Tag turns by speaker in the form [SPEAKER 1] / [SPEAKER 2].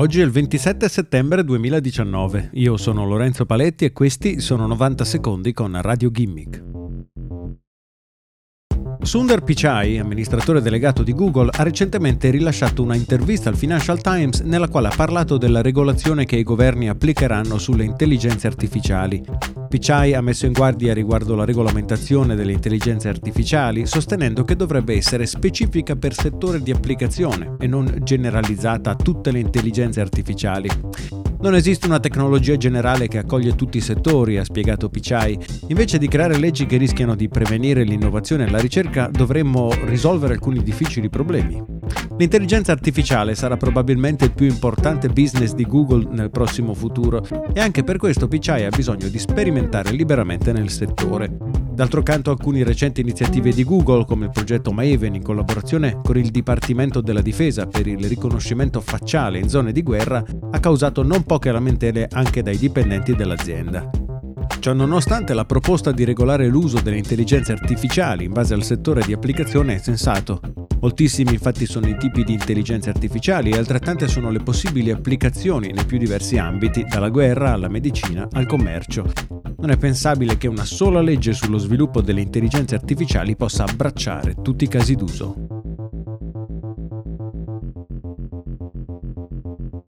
[SPEAKER 1] Oggi è il 27 settembre 2019. Io sono Lorenzo Paletti e questi sono 90 secondi con Radio Gimmick. Sundar Pichai, amministratore delegato di Google, ha recentemente rilasciato una intervista al Financial Times nella quale ha parlato della regolazione che i governi applicheranno sulle intelligenze artificiali. Pichai ha messo in guardia riguardo la regolamentazione delle intelligenze artificiali, sostenendo che dovrebbe essere specifica per settore di applicazione e non generalizzata a tutte le intelligenze artificiali. Non esiste una tecnologia generale che accoglie tutti i settori, ha spiegato Pichai. Invece di creare leggi che rischiano di prevenire l'innovazione e la ricerca, dovremmo risolvere alcuni difficili problemi. L'intelligenza artificiale sarà probabilmente il più importante business di Google nel prossimo futuro e anche per questo Pichai ha bisogno di sperimentare liberamente nel settore. D'altro canto alcune recenti iniziative di Google, come il progetto Maven in collaborazione con il Dipartimento della Difesa per il riconoscimento facciale in zone di guerra, ha causato non poche lamentele anche dai dipendenti dell'azienda. Ciononostante la proposta di regolare l'uso delle intelligenze artificiali in base al settore di applicazione è sensato. Moltissimi infatti sono i tipi di intelligenze artificiali e altrettante sono le possibili applicazioni nei più diversi ambiti, dalla guerra alla medicina al commercio. Non è pensabile che una sola legge sullo sviluppo delle intelligenze artificiali possa abbracciare tutti i casi d'uso.